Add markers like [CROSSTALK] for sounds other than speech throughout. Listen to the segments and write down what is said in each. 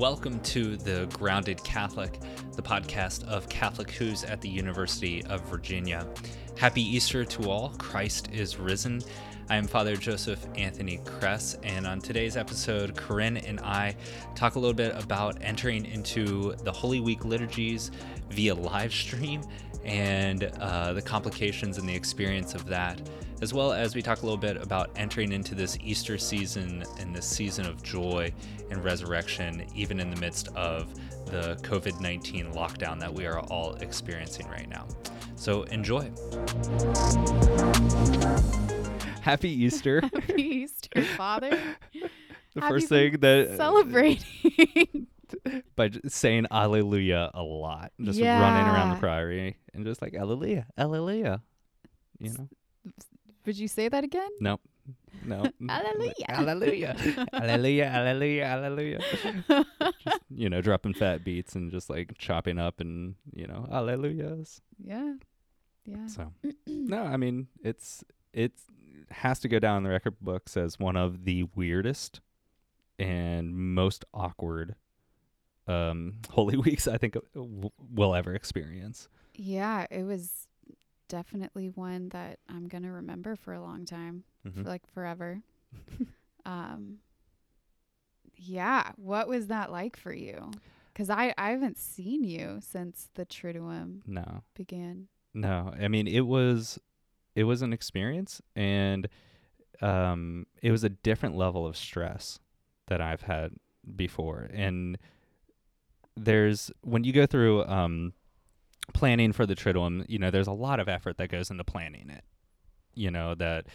Welcome to the Grounded Catholic, the podcast of Catholic Hoos at the University of Virginia. Happy Easter to all. Christ is risen. I am Father Joseph Anthony Kress, and on today's episode, Corinne and I talk a little bit about entering into the Holy Week liturgies via live stream and uh, the complications and the experience of that, as well as we talk a little bit about entering into this Easter season and this season of joy and resurrection, even in the midst of the COVID 19 lockdown that we are all experiencing right now. So enjoy. Happy Easter. [LAUGHS] Happy Easter, Father. [LAUGHS] the Have first you thing been that uh, celebrating. [LAUGHS] by saying Alleluia a lot, just running around the priory and just like Alleluia, Alleluia. You know, Would you say that again? nope, no, [LAUGHS] Alleluia. Alleluia, Alleluia, Alleluia, Alleluia. just you know, dropping fat beats and just like chopping up and you know, Alleluias. Yeah. Yeah. So [CLEARS THROAT] no, I mean it's it's has to go down in the record books as one of the weirdest and most awkward um [LAUGHS] holy weeks I think uh, w- we'll ever experience. Yeah, it was definitely one that I'm going to remember for a long time, Mhm. for like forever. [LAUGHS] um Yeah, what was that like for you? Cuz I I haven't seen you since the Triduum No. began. No. I mean it was it was an experience and um it was a different level of stress that I've had before and there's when you go through um planning for the triduum you know there's a lot of effort that goes into planning it you know that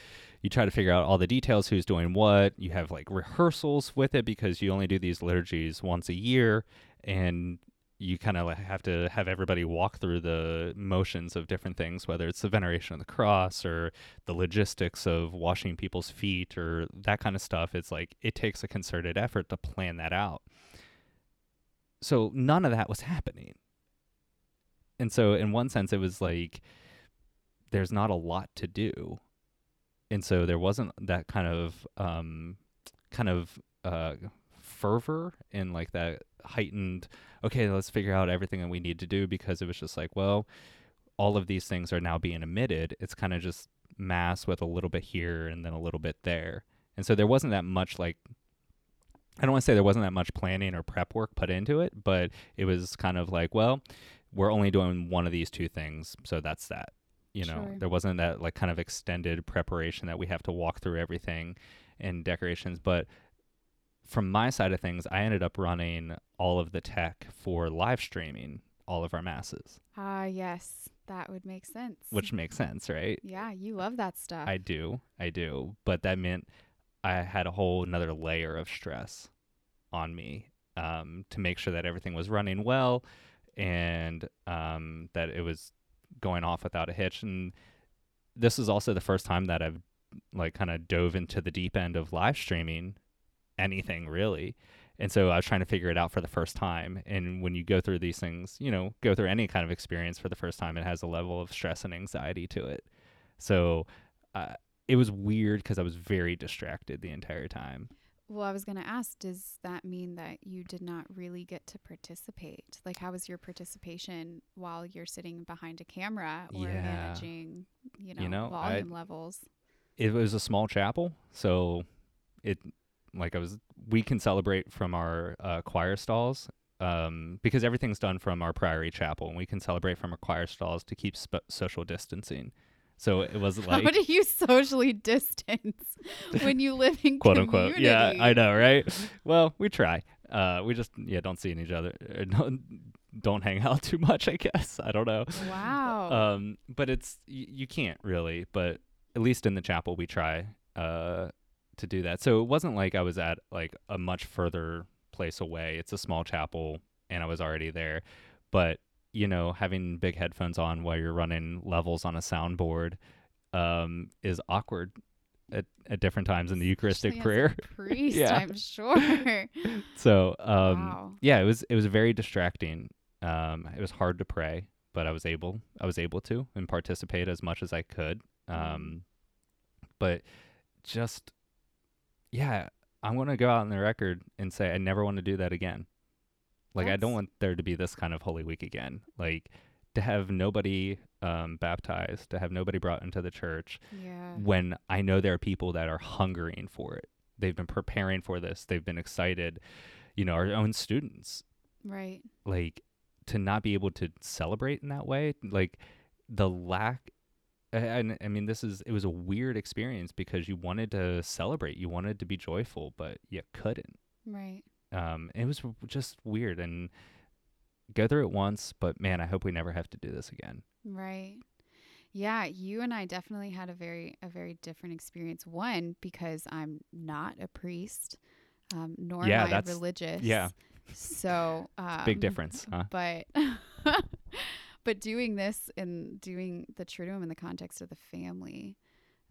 you try to figure out all the details who's doing what you have like rehearsals with it because you only do these liturgies once a year and you kind of have to have everybody walk through the motions of different things whether it's the veneration of the cross or the logistics of washing people's feet or that kind of stuff. It's like it takes a concerted effort to plan that out. So none of that was happening. And so in one sense it was like there's not a lot to do and so there wasn't that kind of um kind of uh fervor and like that heightened okay let's figure out everything that we need to do because it was just like well all of these things are now being emitted it's kind of just mass with a little bit here and then a little bit there and so there wasn't that much like I don't want to say there wasn't that much planning or prep work put into it, but it was kind of like, well, we're only doing one of these two things, so that's that. You know, Sure. there wasn't that like kind of extended preparation that we have to walk through everything and decorations. But from my side of things, I ended up running all of the tech for live streaming all of our masses, Ah, yes. That would make sense. which makes sense, right? Yeah, you love that stuff. I do, I do. But that meant I had a whole another layer of stress on me um, to make sure that everything was running well and um, that it was going off without a hitch. And this is also the first time that I've like kind of dove into the deep end of live streaming anything really. And so I was trying to figure it out for the first time. And when you go through these things, you know, go through any kind of experience for the first time, it has a level of stress and anxiety to it. So uh, it was weird because I was very distracted the entire time. Well, I was going to ask, does that mean that you did not really get to participate? Like, how was your participation while you're sitting behind a camera or Yeah. managing, you know, know, I- volume levels? It was a small chapel, so it like I was. We can celebrate from our uh, choir stalls um, because everything's done from our priory chapel, and we can celebrate from our choir stalls to keep sp- social distancing. So it was how like How do you socially distance [LAUGHS] when you live in quote unquote. Yeah. I know, right? Well, we try. Uh, we just yeah don't see each other. uh, [LAUGHS] Don't, don't hang out too much. I guess I don't know. Wow. Um, but it's y- you can't really. But at least in the chapel, we try uh to do that. So it wasn't like I was at like a much further place away. It's a small chapel, and I was already there. But you know, having big headphones on while you're running levels on a soundboard um, is awkward at, at different times in the Eucharistic Especially prayer. [LAUGHS] priest, Yeah. I'm sure. [LAUGHS] So um, wow. yeah, it was it was very distracting. Um, it was hard to pray, but I was able I was able to and participate as much as I could. Um, but just yeah, I'm gonna go out on the record and say I never want to do that again. Like I don't want there to be this kind of Holy Week again. Like to have nobody um, baptized, to have nobody brought into the church Yeah. when I know there are people that are hungering for it. They've been preparing for this. They've been excited. You know, our own students Right. like to not be able to celebrate in that way like the lack and i mean this is it was a weird experience because you wanted to celebrate you wanted to be joyful but you couldn't Right. Um it was just weird and go through it once but man i hope we never have to do this again Right. Yeah, you and I definitely had a very a very different experience. One because I'm not a priest, um, nor Yeah, am I religious. yeah. So [LAUGHS] um, big difference huh But [LAUGHS] but doing this and doing the Triduum in the context of the family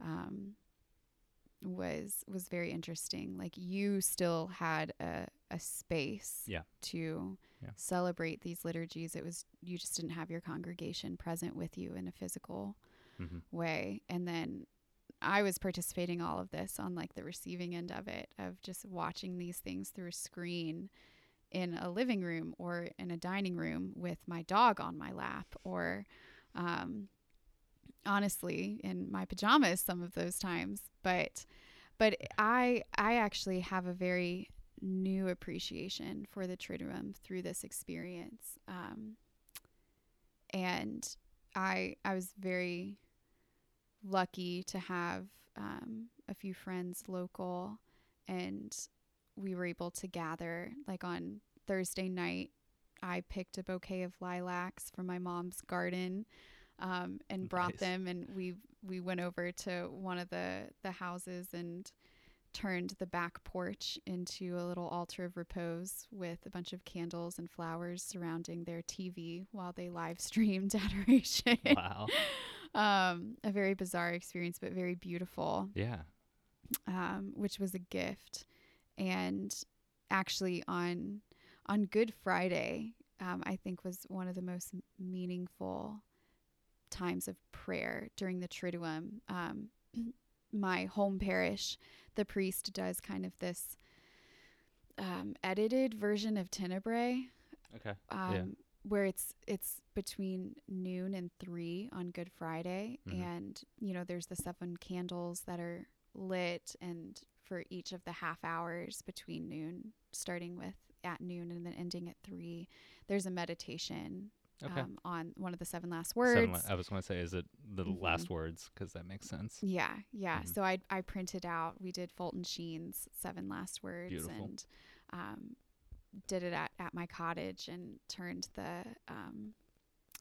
um, was was very interesting. Like you still had a a space Yeah. to Yeah. celebrate these liturgies. It was you just didn't have your congregation present with you in a physical hmm way. And then I was participating all of this on like the receiving end of it, of just watching these things through a screen in a living room or in a dining room with my dog on my lap or um, honestly in my pajamas some of those times but but i i actually have a very new appreciation for the triduum through this experience um, and i i was very lucky to have um, a few friends local and we were able to gather like on thursday night i picked a bouquet of lilacs from my mom's garden um, and brought Nice. them and we we went over to one of the the houses and turned the back porch into a little altar of repose with a bunch of candles and flowers surrounding their TV while they live streamed [LAUGHS] adoration. wow [LAUGHS] um, a very bizarre experience, but very beautiful, yeah um, which was a gift. And actually, on on Good Friday, um, I think was one of the most meaningful times of prayer during the Triduum. Um, [CLEARS THROAT] my home parish, the priest does kind of this um, edited version of Tenebrae okay. um, where it's it's between noon and three on Good Friday, Mhm. and you know there's the seven candles that are lit, and for each of the half hours between noon, starting with at noon and then ending at three, there's a meditation okay um, on one of the seven last words. Seven i was going to say is it the Mhm. last words because that makes sense Yeah, yeah. Mhm. So I I printed out. We did Fulton Sheen's seven last words Beautiful. and um, did it at, at my cottage and turned the um,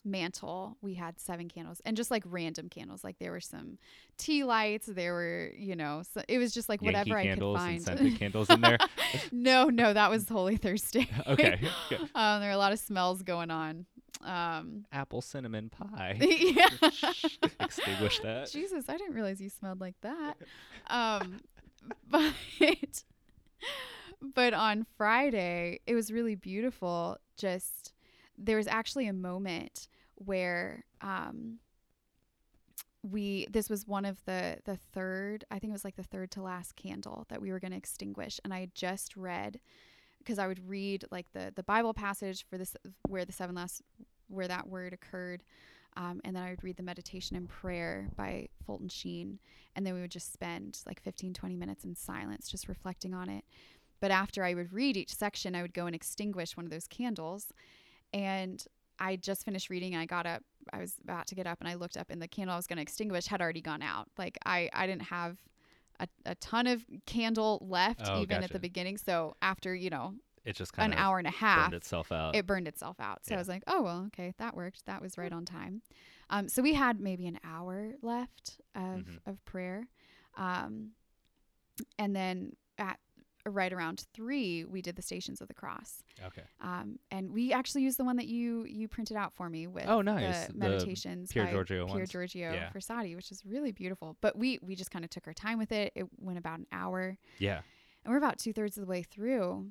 mantle. We had seven candles and just like random candles. Like there were some tea lights. There were you know so it was just like Yankee whatever I could candles and find. scented candles in there [LAUGHS] no, no, that was Holy Thursday. [LAUGHS] okay [LAUGHS] um, there were a lot of smells going on. Um, apple cinnamon pie [LAUGHS] yeah. [LAUGHS] extinguish that Jesus, I didn't realize you smelled like that. [LAUGHS] Um, but but on Friday, it was really beautiful. Just there was actually a moment where um we this was one of the the third I think it was like the third to last candle that we were going to extinguish and I had just read because I would read like the the Bible passage for this where the seven last where that word occurred um, and then I would read the meditation and prayer by Fulton Sheen. And then we would just spend like 15, 20 minutes in silence, just reflecting on it. But after I would read each section, I would go and extinguish one of those candles. And I just finished reading I got up. I was about to get up and I looked up and the candle I was going to extinguish had already gone out. Like I, I didn't have a, a ton of candle left Oh, even at the beginning. So after, you know, it just an kind of an hour and a half, burned itself out it burned itself out. So I was like, oh, well, okay, that worked. That was right on time. Um, so we had maybe an hour left of, Mhm. of prayer. Um, and then at right around three, we did the Stations of the Cross. okay Um, and we actually used the one that you you printed out for me with Oh, nice. the The meditations Pier by Giorgio Pier ones. Giorgio Yeah. Frassati, which is really beautiful. But we we just kind of took our time with it. It went about an hour. yeah And we're about two thirds of the way through.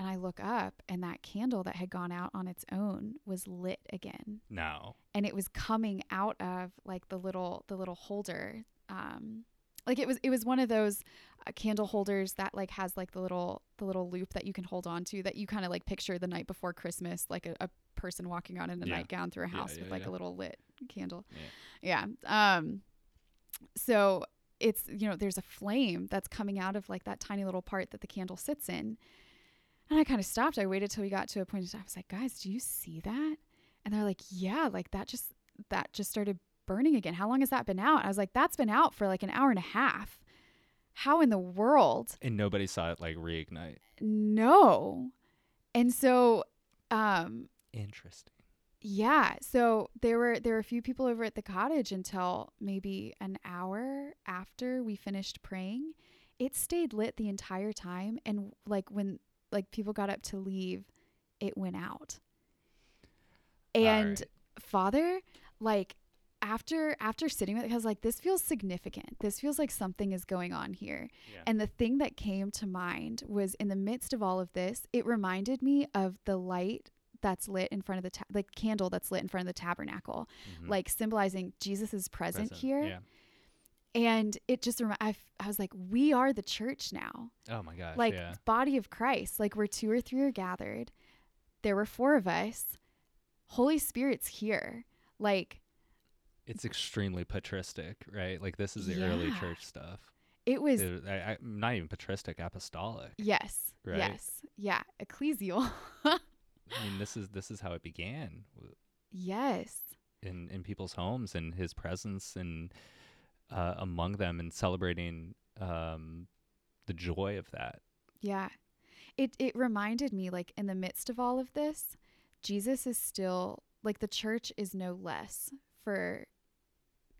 And I look up, and that candle that had gone out on its own was lit again. no And it was coming out of like the little the little holder, um, Like it was it was one of those uh, candle holders that like has like the little the little loop that you can hold on to that you kind of like picture the night before Christmas, like a, a person walking around in a Yeah. nightgown through a house yeah, with like a little lit candle. Yeah. Um so it's you know there's a flame that's coming out of like that tiny little part that the candle sits in. And I kind of stopped. I waited till we got to a point. I was like, "Guys, do you see that?" And they're like, "Yeah, like that just that just started burning again. How long has that been out?" I was like, "That's been out for like an hour and a half." How in the world? And nobody saw it like reignite. No. And so um Interesting. yeah, so there were there were a few people over at the cottage until maybe an hour after we finished praying. It stayed lit the entire time and like when like people got up to leave, it went out. And Alright. father, like after after sitting with it, I was like, this feels significant. This feels like something is going on here. Yeah. And the thing that came to mind was in the midst of all of this, it reminded me of the light that's lit in front of the ta- like candle that's lit in front of the tabernacle, Mhm. like symbolizing Jesus is present, Present. here. Yeah. And it just remi- I, f- I was like, we are the church now, Oh my gosh. like yeah. body of Christ. Like where two or three are gathered, there were four of us. Holy Spirit's here. Like It's extremely patristic, right? Like this is the early church stuff. it was It- I, I, not even patristic, apostolic. yes, Right? yes, yeah, ecclesial. I mean, this is this is how it began yes. in in people's homes and his presence and uh, among them and celebrating um, the joy of that. Yeah. It it reminded me like in the midst of all of this, Jesus is still like the church is no less for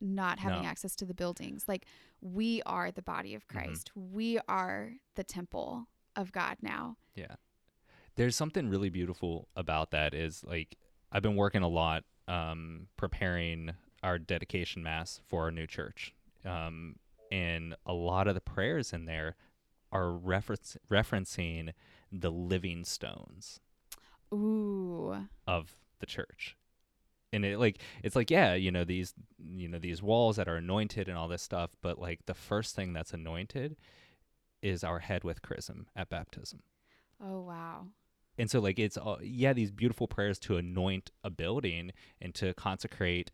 not having No. access to the buildings. Like we are the body of Christ. We are the temple of God now. Yeah. There's something really beautiful about that is like I've been working a lot um preparing our dedication mass for our new church. Um and a lot of the prayers in there are reference referencing the living stones Ooh. of the church. And it like it's like yeah, you know these you know these walls that are anointed and all this stuff, but like the first thing that's anointed is our head with chrism at baptism. Oh wow. and so like it's all yeah these beautiful prayers to anoint a building and to consecrate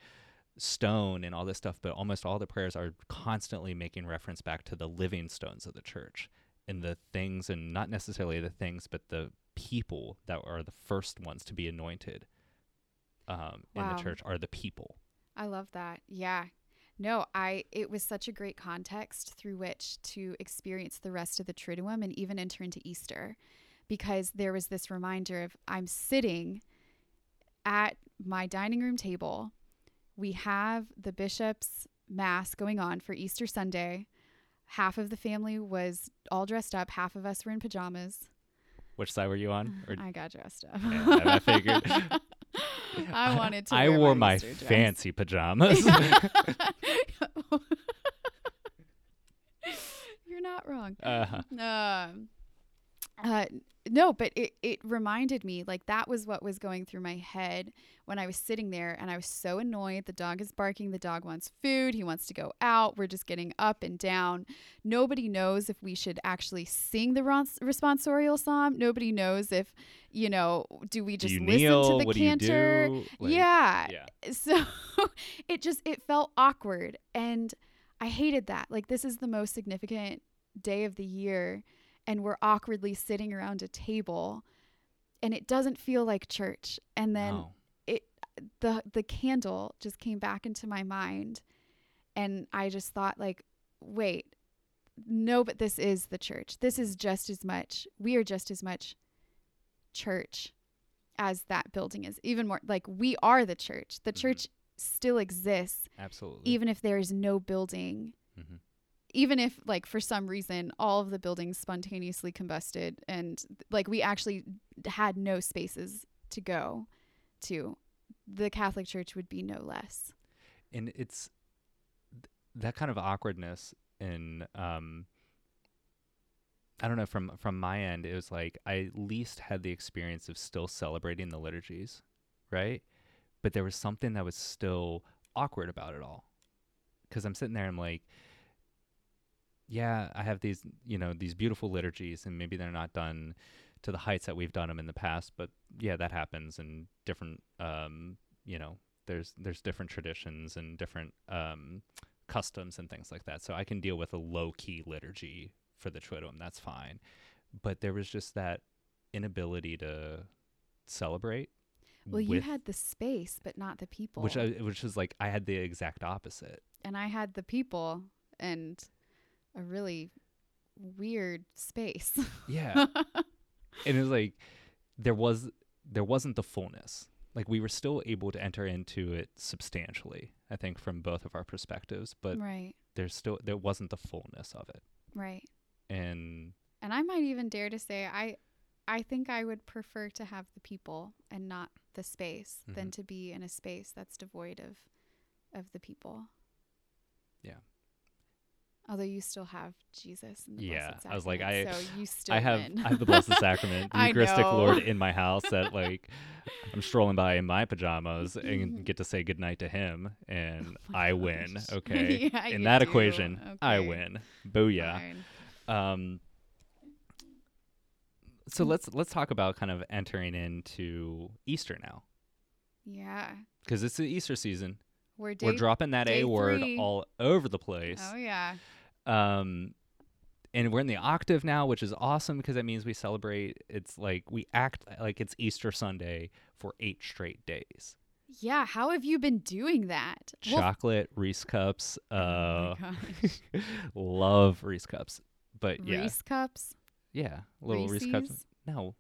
stone and all this stuff but almost all the prayers are constantly making reference back to the living stones of the church and the things and not necessarily the things but the people that are the first ones to be anointed um, in the church are the people I love that. Yeah. No, I it was such a great context through which to experience the rest of the Triduum and even enter into Easter because there was this reminder of I'm sitting at my dining room table. We have the bishop's mass going on for Easter Sunday. Half of the family was all dressed up, half of us were in pajamas. which side were you on [SIGHS] or I got dressed up. Yeah, [LAUGHS] I figured. [LAUGHS] [LAUGHS] I wanted to i wear wore my, my fancy pajamas [LAUGHS] [LAUGHS] You're not wrong. uh-huh. Um, uh, no, but it, it reminded me like that was what was going through my head when I was sitting there and I was so annoyed. The dog is barking. The dog wants food. He wants to go out. We're just getting up and down. Nobody knows if we should actually sing the responsorial psalm. Nobody knows if, you know, do we do just you listen kneel to the what cantor? do do Like, yeah. yeah [LAUGHS] So it just it felt awkward and I hated that. Like this is the most significant day of the year and we're awkwardly sitting around a table and it doesn't feel like church. And then No. the the candle just came back into my mind and I just thought like wait no but this is the church. This is just as much we are just as much church as that building is. Even more like we are the church. The Mhm. church still exists absolutely even if there is no building. Mhm. Even if like for some reason all of the buildings spontaneously combusted and like we actually had no spaces to go to, the Catholic Church would be no less. and it's th- that kind of awkwardness in um I don't know from from my end it was like I at least had the experience of still celebrating the liturgies, right? But there was something that was still awkward about it all. Cuz I'm sitting there and I'm like yeah, I have these, you know, these beautiful liturgies, and maybe they're not done to the heights that we've done them in the past, but yeah, that happens and different, um, you know, there's there's different traditions and different um, customs and things like that. So I can deal with a low key liturgy for the Triduum. That's fine. But there was just that inability to celebrate. Well, you had the space, but not the people. which I, which is like I had the exact opposite. and I had the people and a really weird space. Yeah. [LAUGHS] and it was like there was there wasn't the fullness. Like we were still able to enter into it substantially, I think, from both of our perspectives, but right, there's still there wasn't the fullness of it. right. And And I might even dare to say I I think I would prefer to have the people and not the space than Mhm. to be in a space that's devoid of of the people. Yeah. Although you still have Jesus and the Yeah, Blessed I was like, I- so you still I have win. I have the Blessed [LAUGHS] Sacrament, the Eucharistic know. Lord in my house that like I'm strolling by in my pajamas and get to say goodnight to him and Oh I win. [LAUGHS] Okay. Yeah, in that do. equation, I win. Booyah. Fine. Um, so Mm. let's let's talk about kind of entering into Easter now Yeah. because it's the Easter season. We're day We're dropping that A word all over the place. Oh yeah. Um, and we're in the octave now, which is awesome because that means we celebrate. It's like we act like it's Easter Sunday for eight straight days. Yeah, how have you been doing that? Well, Chocolate Reese cups. oh Uh, my gosh. [LAUGHS] love Reese cups. But yeah, Reese cups? yeah, little Reese cups. No,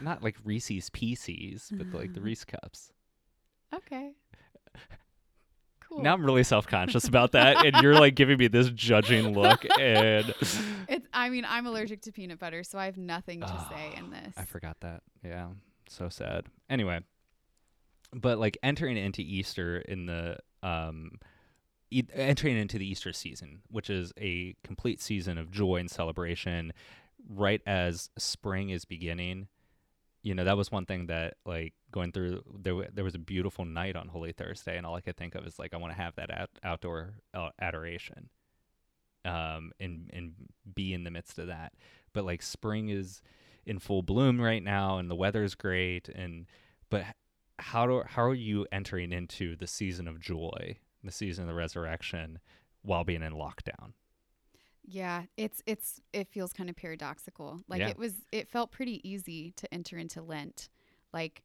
not like Reese's Pieces, but like the [LAUGHS] Reese cups. Okay. Cool. Now I'm really self conscious about that, and you're like giving me this judging look, [LAUGHS] and it's I mean, I'm allergic to peanut butter, so I have nothing to say in this. I forgot that. Yeah, so sad. Anyway, but like entering into Easter in the um, e- entering into the Easter season, which is a complete season of joy and celebration, right as spring is beginning. You know, that was one thing that like going through there. There was a beautiful night on Holy Thursday, and all I could think of is like I want to have that out- outdoor uh, adoration, um, and and be in the midst of that. But like spring is in full bloom right now and the weather's great and but how do how are you entering into the season of joy the season of the resurrection while being in lockdown Yeah, it's it's it feels kind of paradoxical. Like Yeah. it was it felt pretty easy to enter into Lent. Like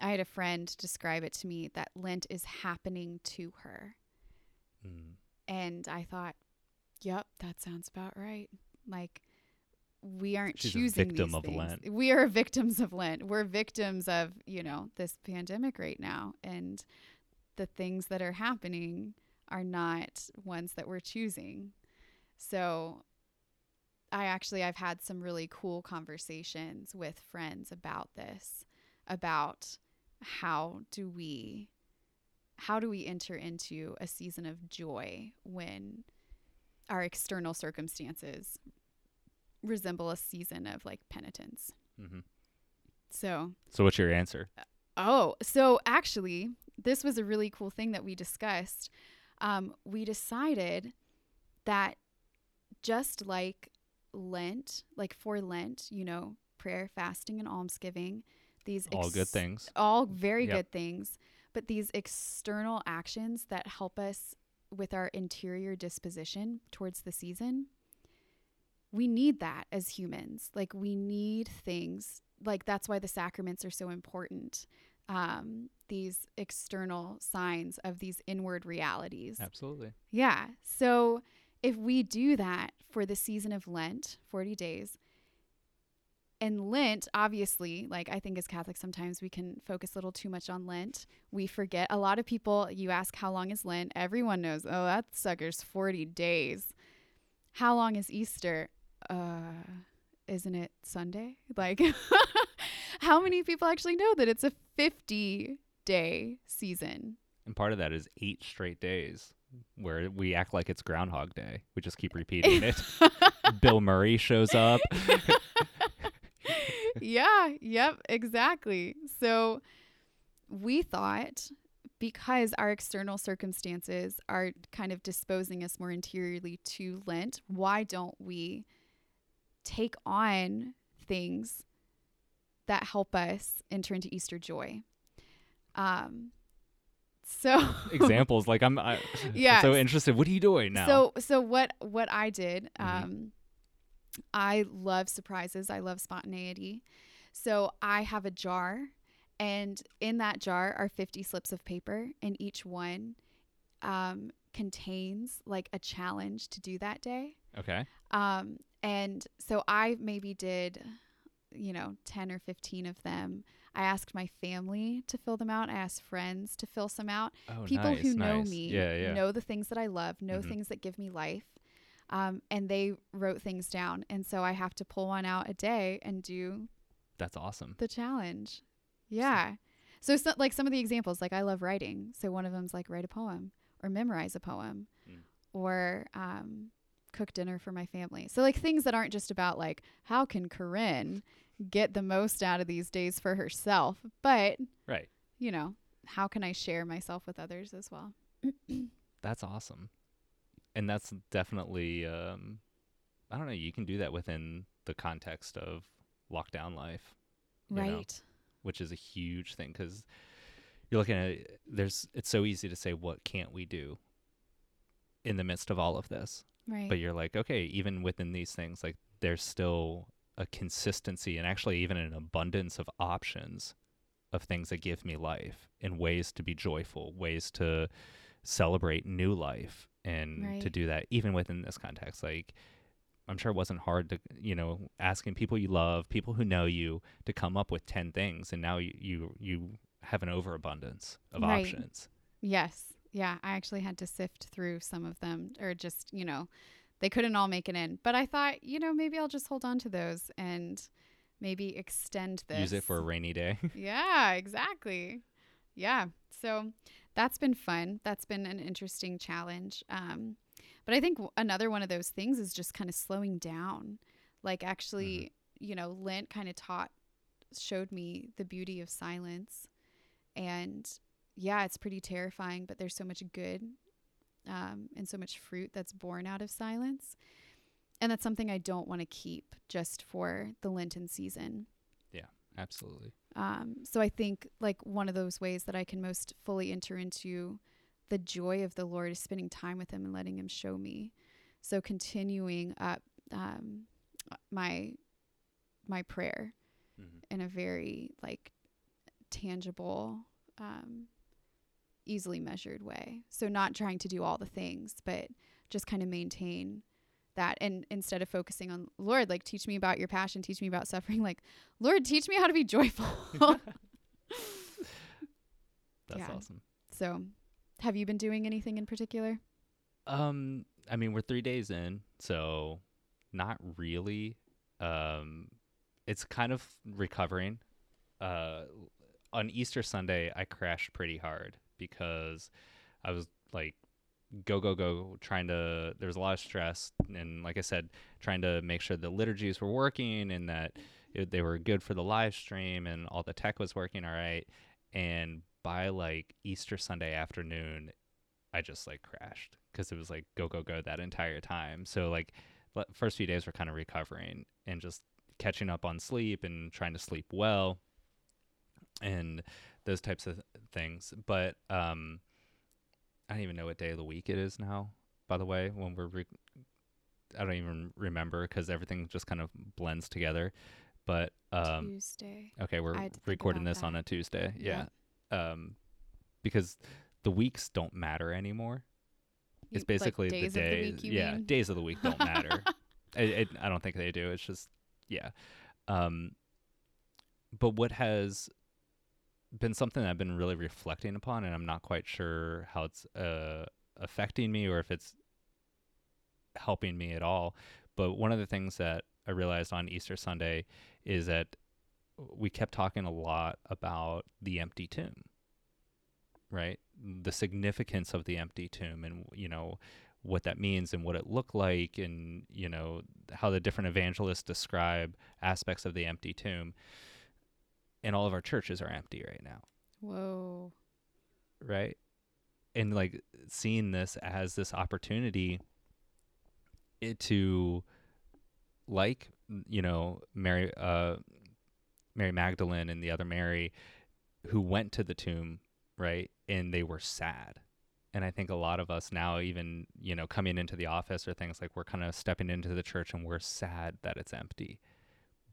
I had a friend describe it to me that Lent is happening to her. mm. And I thought, "Yep, that sounds about right." Like we aren't She's choosing victim these of things. Lent. We are [LAUGHS] victims of Lent. We're victims of, you know, this pandemic right now and the things that are happening are not ones that we're choosing. So I actually I've had some really cool conversations with friends about this about how do we how do we enter into a season of joy when our external circumstances resemble a season of like penitence. hmm So, so what's your answer Oh, so actually, this was a really cool thing that we discussed. Um, we decided that just like Lent, like for Lent, you know, prayer, fasting, and almsgiving, these all good things all very Yep. good things, but these external actions that help us with our interior disposition towards the season, we need that as humans. Like, we need things, like, that's why the sacraments are so important. Um, these external signs of these inward realities. absolutely Yeah. So if we do that for the season of Lent, 40 days, and Lent, obviously, like I think as Catholics, sometimes we can focus a little too much on Lent. We forget. A lot of people, you ask, how long is Lent? Everyone knows, oh, that sucker's 40 days. How long is Easter? Uh, isn't it Sunday? [LAUGHS] Like, [LAUGHS] how many people actually know that it's a 50 day season? and part of that is eight straight days where we act like it's groundhog day we just keep repeating it [LAUGHS] bill murray shows up [LAUGHS] yeah, yep, exactly. So we thought because our external circumstances are kind of disposing us more interiorly to Lent, why don't we take on things that help us enter into Easter joy? Um, so [LAUGHS] Examples like I'm, I, Yeah. So interested. What are you doing now? So so what what I did, Mhm. um, I love surprises. I love spontaneity. So I have a jar, and in that jar are fifty slips of paper, and each one um, contains like a challenge to do that day. okay. Um, and so I maybe did, you know, 10 or 15 of them. I asked my family to fill them out. I asked friends to fill some out. Oh, People nice, who know me Yeah, yeah. know the things that I love, know Mhm. things that give me life. Um, and they wrote things down. And so I have to pull one out a day and do That's awesome. the challenge. Yeah. So, so like some of the examples, like I love writing. So one of them's like write a poem or memorize a poem Mm. or um, cook dinner for my family. So like things that aren't just about like how can Corinne get the most out of these days for herself, but Right. you know how can I share myself with others as well. [CLEARS THROAT] That's awesome. And that's definitely um I don't know, you can do that within the context of lockdown life, You know. Right. which is a huge thing cuz you're looking at it, there's it's so easy to say what can't we do in the midst of all of this. Right. But you're like, okay, even within these things like there's still a consistency and actually even an abundance of options of things that give me life and ways to be joyful, ways to celebrate new life and to do that even within this context like I'm sure it wasn't hard to you know asking people you love, people who know you to come up with 10 things and now you you, you have an overabundance of Right. options. Yes. Yeah. I actually had to sift through some of them or just, you know, they couldn't all make it in. But I thought, you know, maybe I'll just hold on to those and maybe extend this. Use it for a rainy day. [LAUGHS] yeah, exactly. Yeah. So that's been fun. That's been an interesting challenge. Um, but I think w- another one of those things is just kind of slowing down. Like, actually, you know, Lent kind of taught, showed me the beauty of silence. And yeah, it's pretty terrifying, but there's so much good um, and so much fruit that's born out of silence. And that's something I don't want to keep just for the Lenten season. Yeah, absolutely. Um, so I think like one of those ways that I can most fully enter into the joy of the Lord is spending time with Him and letting Him show me. So continuing up um, my my prayer in a very like tangible, um, easily measured way. So not trying to do all the things, but just kind of maintain that and instead of focusing on lord like teach me about your passion teach me about suffering like lord teach me how to be joyful [LAUGHS] That's Yeah. awesome. So, have you been doing anything in particular? Um, I mean, we're three days in, so not really. Um, it's kind of recovering. Uh, on Easter Sunday, I crashed pretty hard because I was like, go, go, go, trying to, there was a lot of stress. And like I said, trying to make sure the liturgies were working and that it, they were good for the live stream and all the tech was working all right. And by like Easter Sunday afternoon, I just like crashed because it was like go go go that entire time. So like first few days were kind of recovering and just catching up on sleep and trying to sleep well and those types of things. But um I don't even know what day of the week it is now. By the way, when we're re- I don't even remember because everything just kind of blends together. But um Tuesday. okay, we're I had to think recording this on a Tuesday. Yeah. Yeah. Um because the weeks don't matter anymore You- it's like basically days the days. the week. Yeah, mean? days of the week don't matter. [LAUGHS] I, I, I don't think they do. It's just yeah. Um, but what has been something I've been really reflecting upon, and I'm not quite sure how it's uh, affecting me or if it's helping me at all. But one of the things that I realized on Easter Sunday is that we kept talking a lot about the empty tomb, right? The significance of the empty tomb and, you know, what that means and what it looked like and, you know, how the different evangelists describe aspects of the empty tomb. And all of our churches are empty right now, Whoa. right? And like seeing this as this opportunity it to like you know Mary uh Mary Magdalene and the other Mary who went to the tomb, right? And they were sad. And I think a lot of us now, even, you know, coming into the office or things like we're kind of stepping into the church and we're sad that it's empty.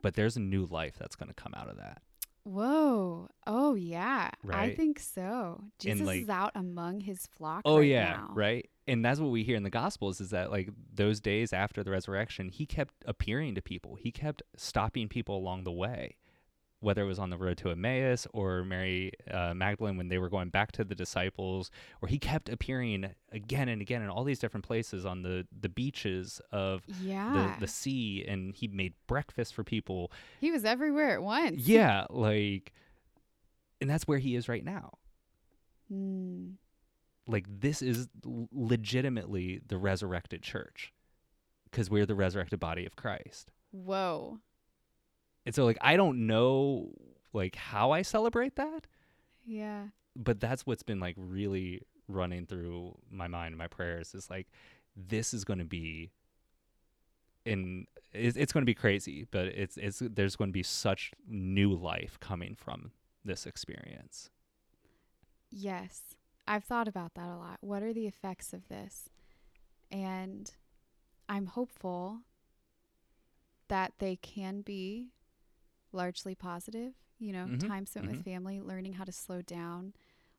But there's a new life that's going to come out of that. Whoa. Oh yeah. I think so. Jesus like- is out among his flock. Oh right yeah, now. right. And that's what we hear in the Gospels is that like those days after the resurrection, he kept appearing to people. He kept stopping people along the way, whether it was on the road to Emmaus or Mary uh, Magdalene when they were going back to the disciples, or he kept appearing again and again in all these different places on the the beaches of Yeah. the the sea, and he made breakfast for people. he was everywhere at once. Yeah, like, and that's where he is right now. Mm. like this is l- legitimately the resurrected church because we're the resurrected body of Christ. Whoa. And so like I don't know like how I celebrate that, Yeah. but that's what's been like really running through my mind and my prayers is like this is going to be in it's, it's going to be crazy, but it's it's there's going to be such new life coming from this experience. Yes. I've thought about that a lot. What are the effects of this? And I'm hopeful that they can be largely positive. You know, Mhm, time spent mhm. with family, learning how to slow down,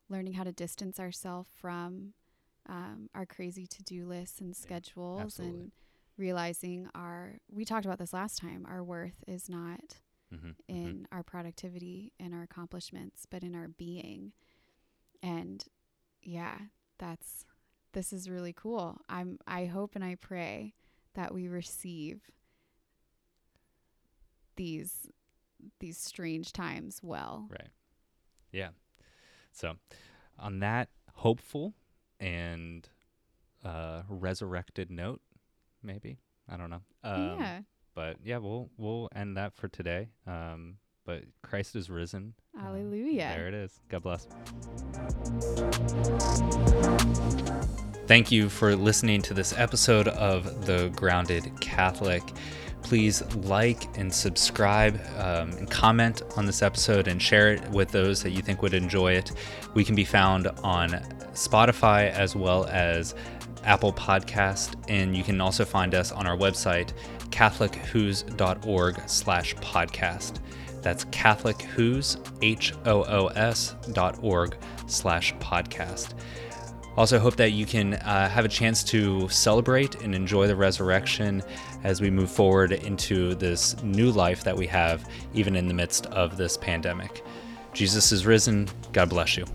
learning how to distance ourselves from um, our crazy to do lists and schedules, absolutely. and realizing our, we talked about this last time, our worth is not Mm-hmm. in our productivity and our accomplishments, but in our being. And yeah, that's this is really cool. I'm I hope and I pray that we receive these these strange times well. Right. Yeah. So, on that hopeful and uh, resurrected note, maybe I don't know. Um, yeah. But yeah, we'll we'll end that for today. Um, but Christ is risen. Uh, Hallelujah. There it is. God bless. Thank you for listening to this episode of The Grounded Catholic. Please like and subscribe um, and comment on this episode and share it with those that you think would enjoy it. We can be found on Spotify as well as Apple Podcast, and you can also find us on our website, catholichoos.org slash podcast. That's catholichoos, H-O-O-S dot org slash podcast. Also, hope that you can uh, have a chance to celebrate and enjoy the resurrection as we move forward into this new life that we have, even in the midst of this pandemic. Jesus is risen. God bless you.